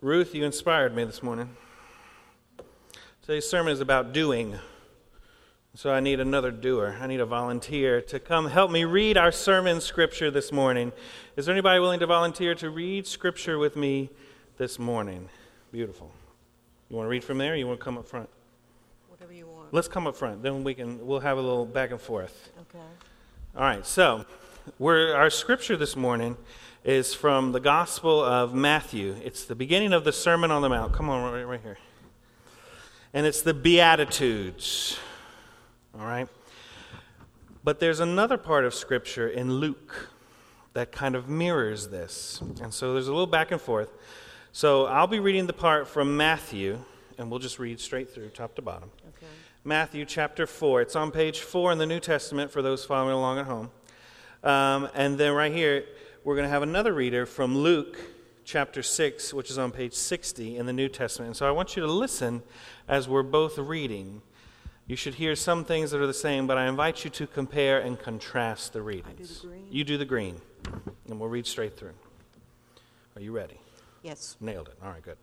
Ruth, you inspired me this morning. Today's sermon is about doing. So I need another doer. I need a volunteer to come help me read our sermon scripture this morning. Is there anybody willing to volunteer to read scripture with me this morning? Beautiful. You want to read from there or you want to come up front? Whatever you want. Let's come up front. Then we can we'll have a little back and forth. Okay. All right. So, we're, our scripture this morning is from the Gospel of Matthew. It's the beginning of the Sermon on the Mount. Come on, right, right here. And it's the Beatitudes. All right? But there's another part of Scripture in Luke that kind of mirrors this. And so there's a little back and forth. So I'll be reading the part from Matthew, and we'll just read straight through, top to bottom. Okay. Matthew chapter 4. It's on page 4 in the New Testament for those following along at home. Um, and then right here, we're going to have another reader from Luke chapter 6, which is on page 60 in the New Testament. And so I want you to listen as we're both reading. You should hear some things that are the same, but I invite you to compare and contrast the readings. the green? You do the green, and we'll read straight through. Are you ready? Yes. Nailed it. All right, good.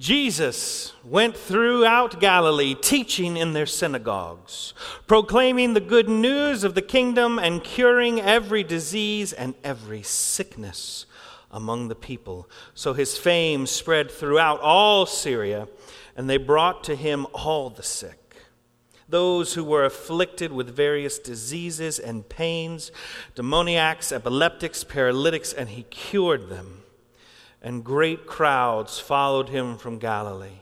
Jesus went throughout Galilee, teaching in their synagogues, proclaiming the good news of the kingdom and curing every disease and every sickness among the people. So his fame spread throughout all Syria, and they brought to him all the sick those who were afflicted with various diseases and pains, demoniacs, epileptics, paralytics, and he cured them and great crowds followed him from Galilee,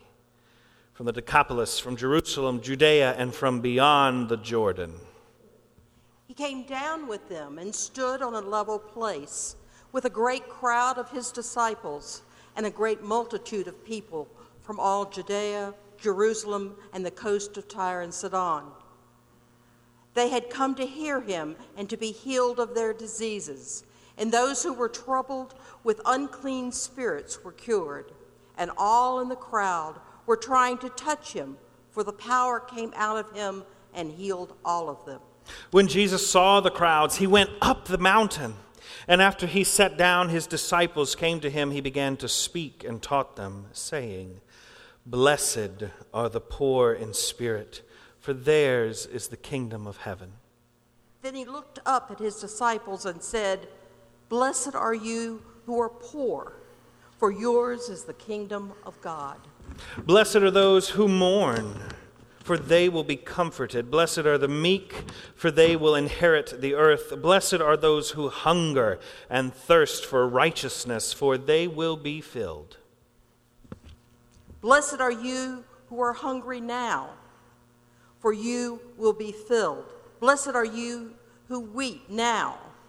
from the Decapolis, from Jerusalem, Judea, and from beyond the Jordan. He came down with them and stood on a level place with a great crowd of his disciples and a great multitude of people from all Judea, Jerusalem, and the coast of Tyre and Sidon. They had come to hear him and to be healed of their diseases. And those who were troubled with unclean spirits were cured. And all in the crowd were trying to touch him, for the power came out of him and healed all of them. When Jesus saw the crowds, he went up the mountain. And after he sat down, his disciples came to him. He began to speak and taught them, saying, Blessed are the poor in spirit, for theirs is the kingdom of heaven. Then he looked up at his disciples and said, Blessed are you who are poor, for yours is the kingdom of God. Blessed are those who mourn, for they will be comforted. Blessed are the meek, for they will inherit the earth. Blessed are those who hunger and thirst for righteousness, for they will be filled. Blessed are you who are hungry now, for you will be filled. Blessed are you who weep now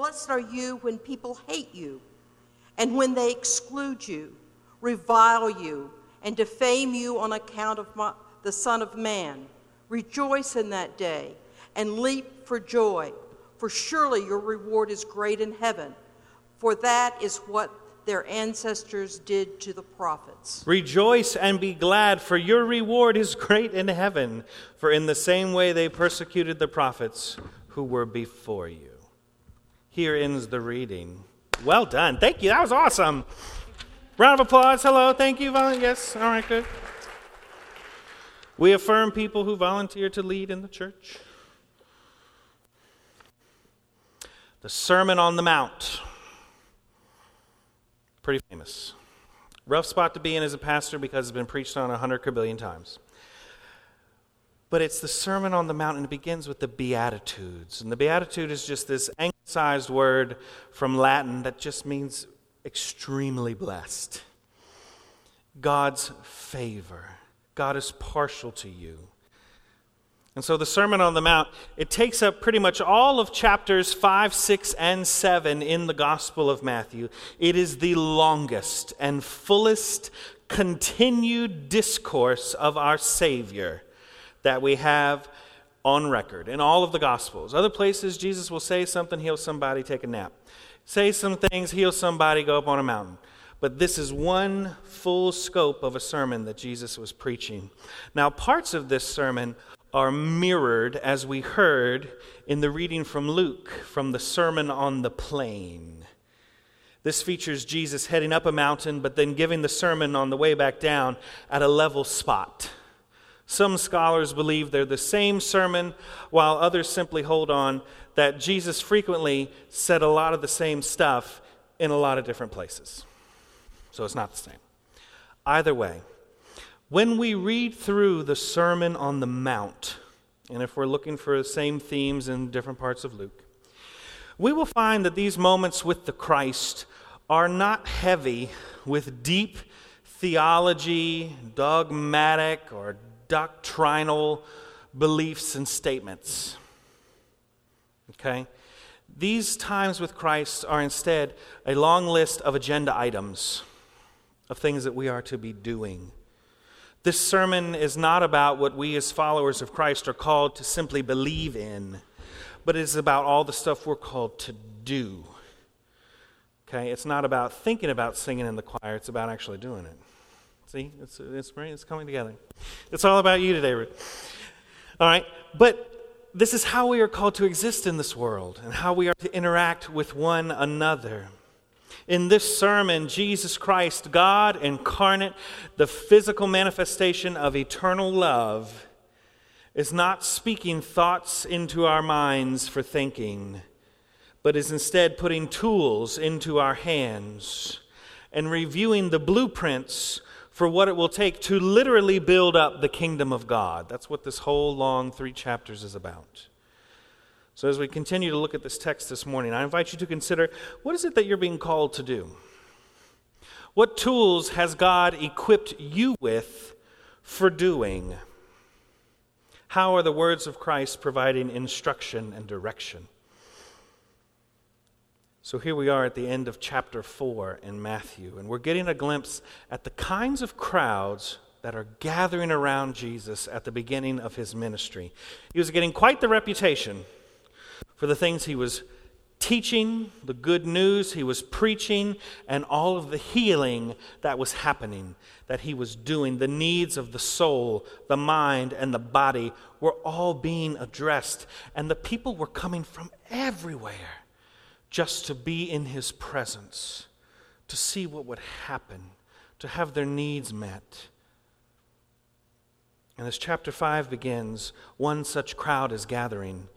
Blessed are you when people hate you, and when they exclude you, revile you, and defame you on account of my, the Son of Man. Rejoice in that day, and leap for joy, for surely your reward is great in heaven, for that is what their ancestors did to the prophets. Rejoice and be glad, for your reward is great in heaven, for in the same way they persecuted the prophets who were before you. Here ends the reading. Well done. Thank you. That was awesome. Round of applause. Hello. Thank you. Yes. All right, good. We affirm people who volunteer to lead in the church. The Sermon on the Mount. Pretty famous. Rough spot to be in as a pastor because it's been preached on a hundred billion times. But it's the Sermon on the Mount, and it begins with the Beatitudes. And the Beatitude is just this anglicized word from Latin that just means extremely blessed. God's favor. God is partial to you. And so the Sermon on the Mount, it takes up pretty much all of chapters 5, 6, and 7 in the Gospel of Matthew. It is the longest and fullest continued discourse of our Savior that we have on record in all of the Gospels. Other places, Jesus will say something, heal somebody, take a nap. Say some things, heal somebody, go up on a mountain. But this is one full scope of a sermon that Jesus was preaching. Now, parts of this sermon are mirrored, as we heard in the reading from Luke from the Sermon on the Plain. This features Jesus heading up a mountain, but then giving the sermon on the way back down at a level spot. Some scholars believe they're the same sermon, while others simply hold on that Jesus frequently said a lot of the same stuff in a lot of different places. So it's not the same. Either way, when we read through the Sermon on the Mount, and if we're looking for the same themes in different parts of Luke, we will find that these moments with the Christ are not heavy with deep theology, dogmatic, or doctrinal beliefs and statements. Okay? These times with Christ are instead a long list of agenda items of things that we are to be doing. This sermon is not about what we as followers of Christ are called to simply believe in, but it is about all the stuff we're called to do. Okay? It's not about thinking about singing in the choir, it's about actually doing it. See, it's, it's, it's coming together. It's all about you today, Ruth. All right, but this is how we are called to exist in this world and how we are to interact with one another. In this sermon, Jesus Christ, God incarnate, the physical manifestation of eternal love, is not speaking thoughts into our minds for thinking, but is instead putting tools into our hands and reviewing the blueprints for what it will take to literally build up the kingdom of God. That's what this whole long three chapters is about. So, as we continue to look at this text this morning, I invite you to consider what is it that you're being called to do? What tools has God equipped you with for doing? How are the words of Christ providing instruction and direction? So here we are at the end of chapter 4 in Matthew, and we're getting a glimpse at the kinds of crowds that are gathering around Jesus at the beginning of his ministry. He was getting quite the reputation for the things he was teaching, the good news he was preaching, and all of the healing that was happening, that he was doing. The needs of the soul, the mind, and the body were all being addressed, and the people were coming from everywhere just to be in his presence, to see what would happen, to have their needs met. And as chapter 5 begins, one such crowd is gathering,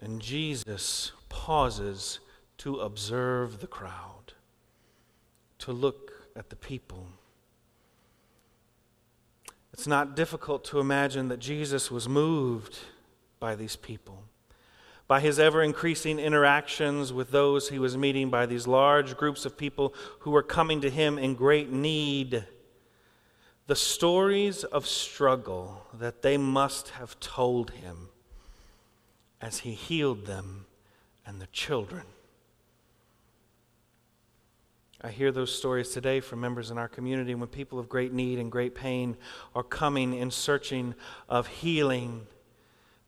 and Jesus pauses to observe the crowd, to look at the people. It's not difficult to imagine that Jesus was moved by these people by his ever increasing interactions with those he was meeting, by these large groups of people who were coming to him in great need. The stories of struggle that they must have told him as he healed them and the children. I hear those stories today from members in our community when people of great need and great pain are coming in searching of healing.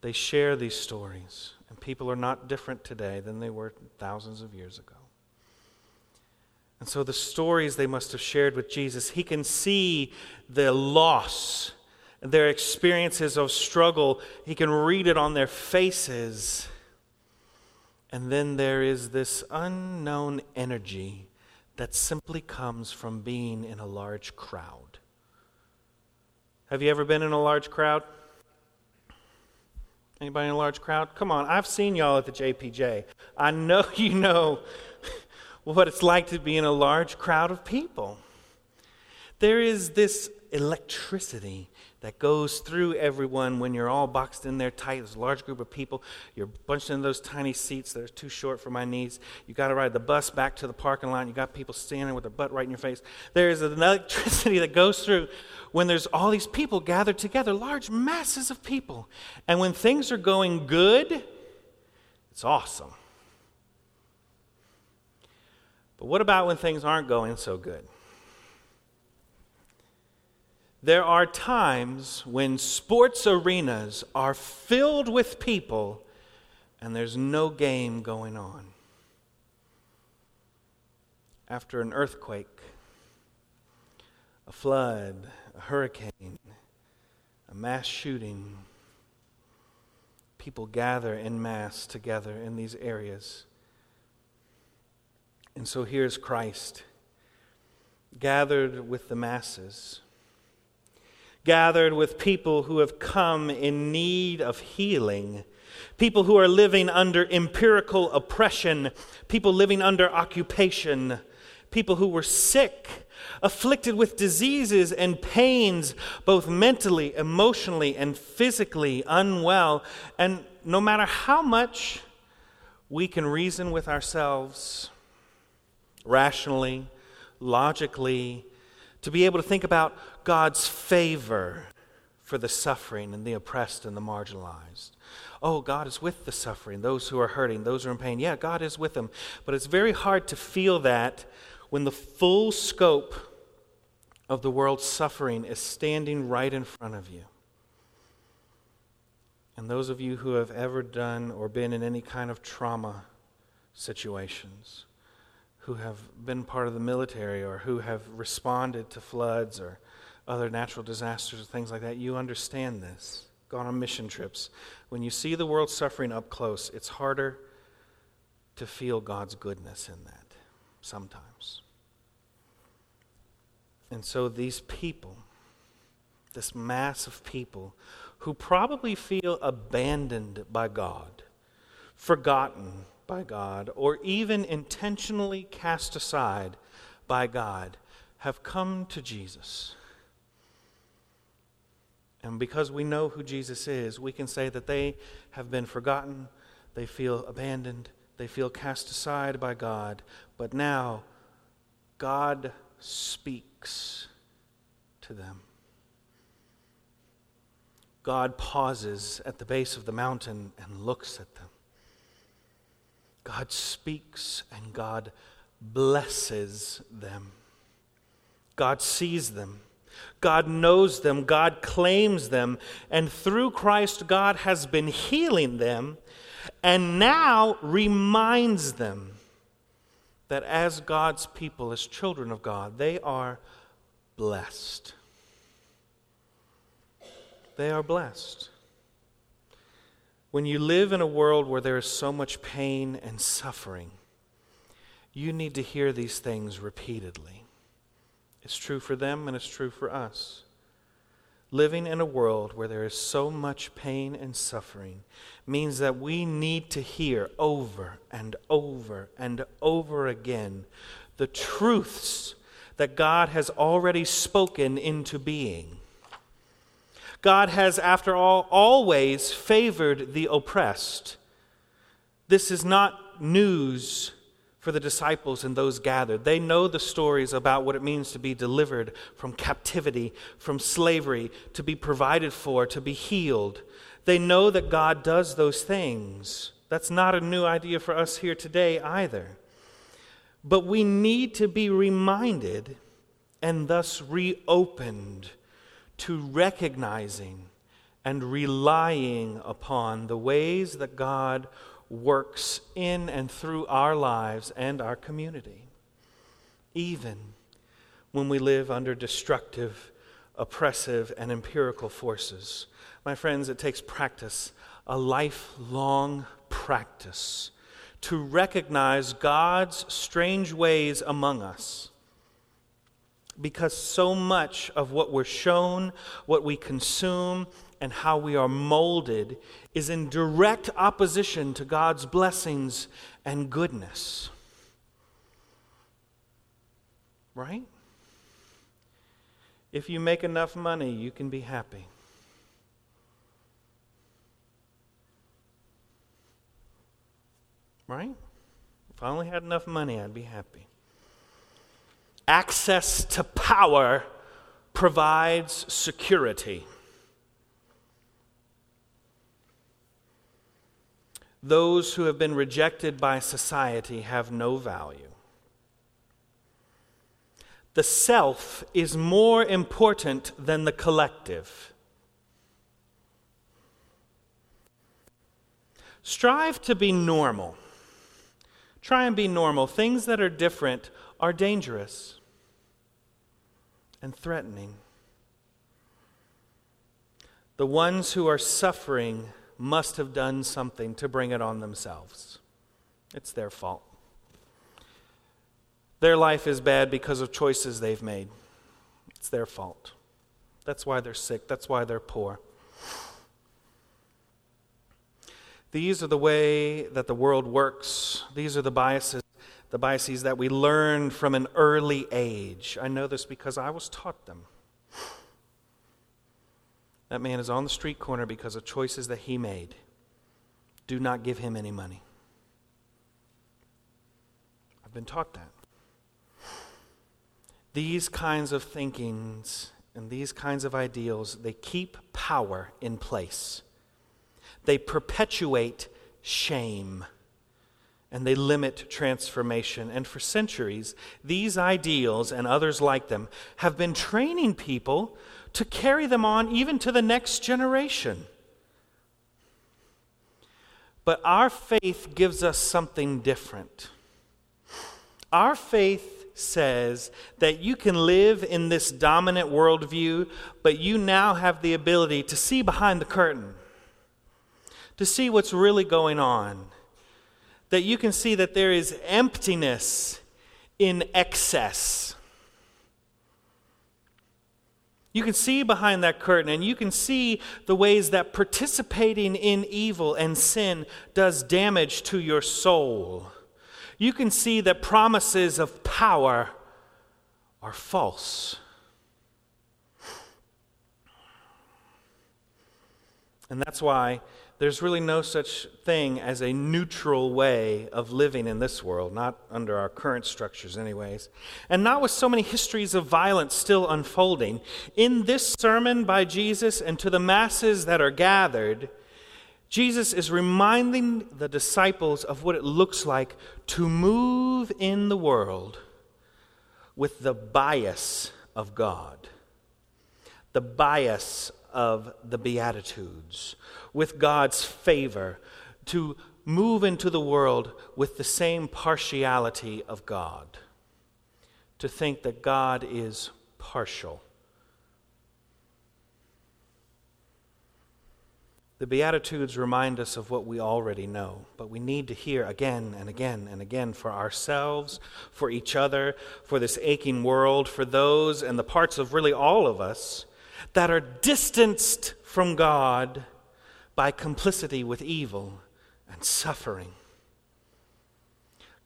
They share these stories. And people are not different today than they were thousands of years ago. And so the stories they must have shared with Jesus, he can see the loss, their experiences of struggle. He can read it on their faces. And then there is this unknown energy that simply comes from being in a large crowd. Have you ever been in a large crowd? Anybody in a large crowd? Come on, I've seen y'all at the JPJ. I know you know what it's like to be in a large crowd of people. There is this electricity that goes through everyone when you're all boxed in there tight. There's a large group of people. You're bunched in those tiny seats that are too short for my knees. You got to ride the bus back to the parking lot. You got people standing with their butt right in your face. There is an electricity that goes through when there's all these people gathered together, large masses of people. And when things are going good, it's awesome. But what about when things aren't going so good? There are times when sports arenas are filled with people and there's no game going on. After an earthquake, a flood, a hurricane, a mass shooting, people gather in mass together in these areas. And so here's Christ gathered with the masses, gathered with people who have come in need of healing, people who are living under empirical oppression, people living under occupation, people who were sick, afflicted with diseases and pains, both mentally, emotionally, and physically unwell. And no matter how much we can reason with ourselves rationally, logically, to be able to think about God's favor for the suffering and the oppressed and the marginalized. Oh, God is with the suffering, those who are hurting, those who are in pain. Yeah, God is with them. But it's very hard to feel that when the full scope of the world's suffering is standing right in front of you. And those of you who have ever done or been in any kind of trauma situations, who have been part of the military or who have responded to floods or other natural disasters or things like that, you understand this. Gone on mission trips. When you see the world suffering up close, it's harder to feel God's goodness in that sometimes. And so these people, this mass of people who probably feel abandoned by God, forgotten by God, or even intentionally cast aside by God, have come to Jesus. And because we know who Jesus is, we can say that they have been forgotten, they feel abandoned, they feel cast aside by God, but now God speaks to them. God pauses at the base of the mountain and looks at them. God speaks and God blesses them. God sees them. God knows them. God claims them. And through Christ, God has been healing them and now reminds them that as God's people, as children of God, they are blessed. They are blessed. When you live in a world where there is so much pain and suffering, you need to hear these things repeatedly. It's true for them and it's true for us. Living in a world where there is so much pain and suffering means that we need to hear over and over and over again the truths that God has already spoken into being. God has, after all, always favored the oppressed. This is not news for the disciples and those gathered. They know the stories about what it means to be delivered from captivity, from slavery, to be provided for, to be healed. They know that God does those things. That's not a new idea for us here today either. But we need to be reminded and thus reopened to recognizing and relying upon the ways that God works in and through our lives and our community, even when we live under destructive, oppressive, and empirical forces. My friends, it takes practice, a lifelong practice, to recognize God's strange ways among us because so much of what we're shown, what we consume, and how we are molded is in direct opposition to God's blessings and goodness. Right? If you make enough money, you can be happy. Right? If I only had enough money, I'd be happy access to power provides security. Those who have been rejected by society have no value. the self is more important than the collective. Strive to be normal. Try and be normal. Things that are different are dangerous and threatening. The ones who are suffering must have done something to bring it on themselves. It's their fault. Their life is bad because of choices they've made. It's their fault. That's why they're sick. That's why they're poor. These are the way that the world works. These are the biases, the biases that we learn from an early age. I know this because I was taught them. That man is on the street corner because of choices that he made. Do not give him any money. I've been taught that. These kinds of thinkings and these kinds of ideals, they keep power in place. They perpetuate shame and they limit transformation. And for centuries, these ideals and others like them have been training people to carry them on even to the next generation. But our faith gives us something different. Our faith says that you can live in this dominant worldview, but you now have the ability to see behind the curtain, to see what's really going on. That you can see that there is emptiness in excess. You can see behind that curtain and you can see the ways that participating in evil and sin does damage to your soul you can see that promises of power are false. And that's why there's really no such thing as a neutral way of living in this world, not under our current structures, anyways. And not with so many histories of violence still unfolding. In this sermon by Jesus and to the masses that are gathered, Jesus is reminding the disciples of what it looks like to move in the world with the bias of God, the bias of the Beatitudes, with God's favor, to move into the world with the same partiality of God, to think that God is partial. The Beatitudes remind us of what we already know, but we need to hear again and again and again for ourselves, for each other, for this aching world, for those and the parts of really all of us that are distanced from God by complicity with evil and suffering.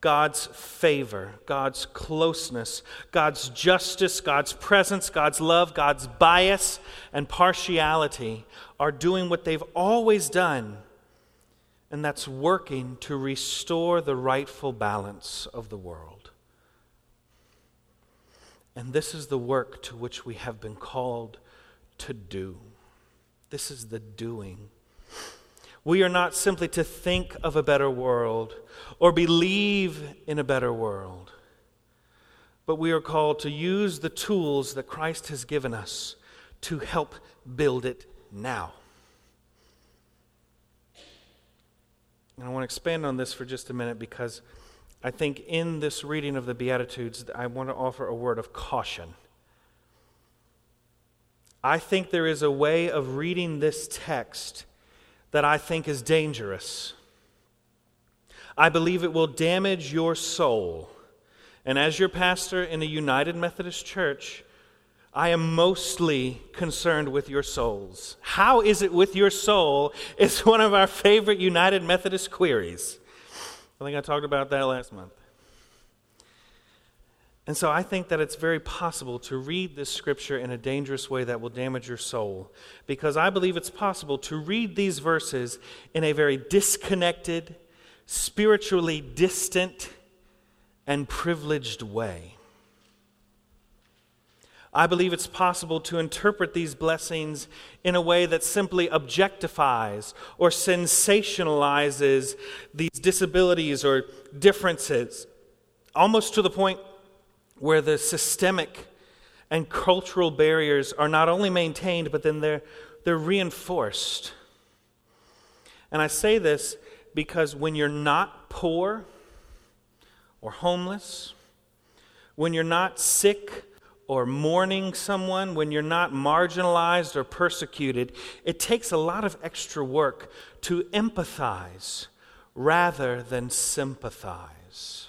God's favor, God's closeness, God's justice, God's presence, God's love, God's bias and partiality are doing what they've always done, and that's working to restore the rightful balance of the world. And this is the work to which we have been called to do. This is the doing. We are not simply to think of a better world or believe in a better world, but we are called to use the tools that Christ has given us to help build it now. And I want to expand on this for just a minute because I think in this reading of the Beatitudes, I want to offer a word of caution. I think there is a way of reading this text that I think is dangerous. I believe it will damage your soul. And as your pastor in a United Methodist Church, I am mostly concerned with your souls. How is it with your soul is one of our favorite United Methodist queries. I think I talked about that last month. And so I think that it's very possible to read this scripture in a dangerous way that will damage your soul. Because I believe it's possible to read these verses in a very disconnected, spiritually distant, and privileged way. I believe it's possible to interpret these blessings in a way that simply objectifies or sensationalizes these disabilities or differences, almost to the point where the systemic and cultural barriers are not only maintained, but then they're, they're reinforced. And I say this because when you're not poor or homeless, when you're not sick or mourning someone, when you're not marginalized or persecuted, it takes a lot of extra work to empathize rather than sympathize.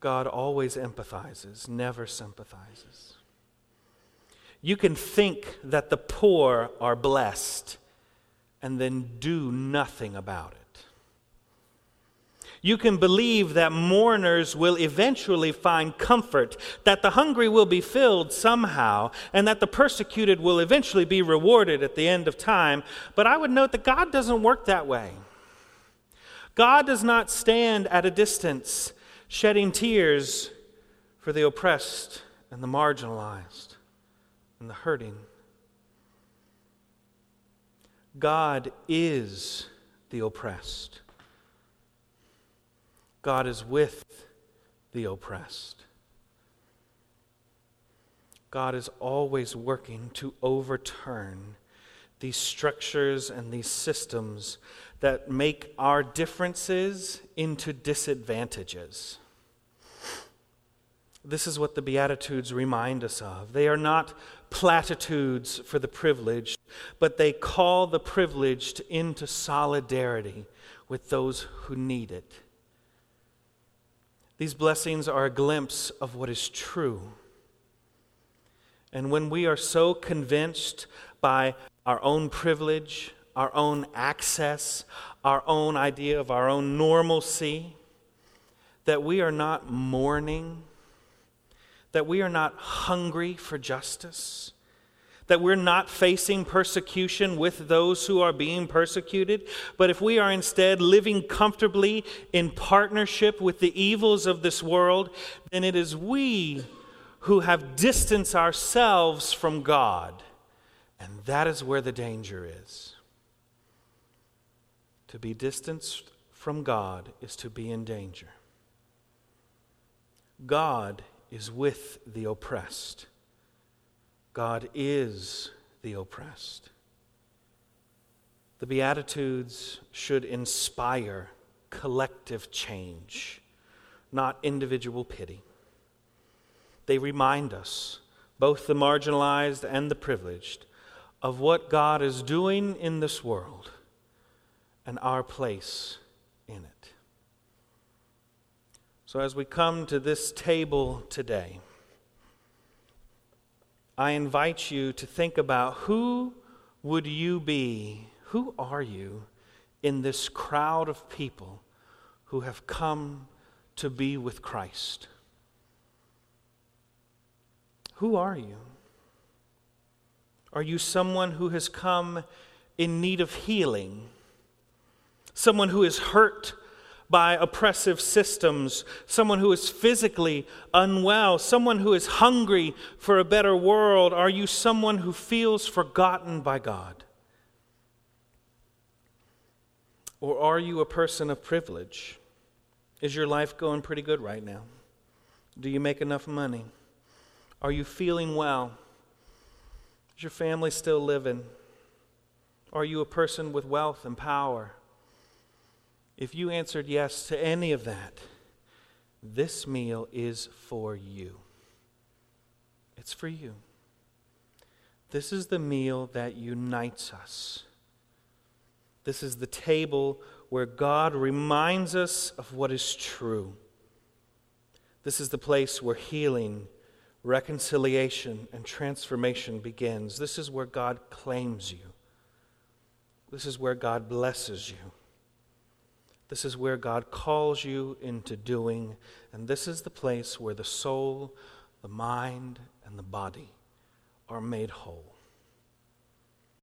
God always empathizes, never sympathizes. You can think that the poor are blessed and then do nothing about it. You can believe that mourners will eventually find comfort, that the hungry will be filled somehow, and that the persecuted will eventually be rewarded at the end of time. But I would note that God doesn't work that way. God does not stand at a distance shedding tears for the oppressed and the marginalized and the hurting. God is the oppressed. God is with the oppressed. God is always working to overturn these structures and these systems that make our differences into disadvantages. This is what the Beatitudes remind us of. They are not platitudes for the privileged, but they call the privileged into solidarity with those who need it. These blessings are a glimpse of what is true. And when we are so convinced by our own privilege, our own access, our own idea of our own normalcy, that we are not mourning, that we are not hungry for justice, that we're not facing persecution with those who are being persecuted, but if we are instead living comfortably in partnership with the evils of this world, then it is we who have distanced ourselves from God. And that is where the danger is. To be distanced from God is to be in danger. God is with the oppressed. God is the oppressed. The Beatitudes should inspire collective change, not individual pity. They remind us, both the marginalized and the privileged, of what God is doing in this world and our place in it. So, as we come to this table today, I invite you to think about who would you be? Who are you in this crowd of people who have come to be with Christ? Who are you? Are you someone who has come in need of healing? Someone who is hurt by oppressive systems, someone who is physically unwell, someone who is hungry for a better world? Are you someone who feels forgotten by God? Or are you a person of privilege? Is your life going pretty good right now? Do you make enough money? Are you feeling well? Is your family still living? Are you a person with wealth and power? If you answered yes to any of that, this meal is for you. It's for you. This is the meal that unites us. This is the table where God reminds us of what is true. This is the place where healing, reconciliation, and transformation begins. This is where God claims you. This is where God blesses you. This is where God calls you into doing, and this is the place where the soul, the mind, and the body are made whole.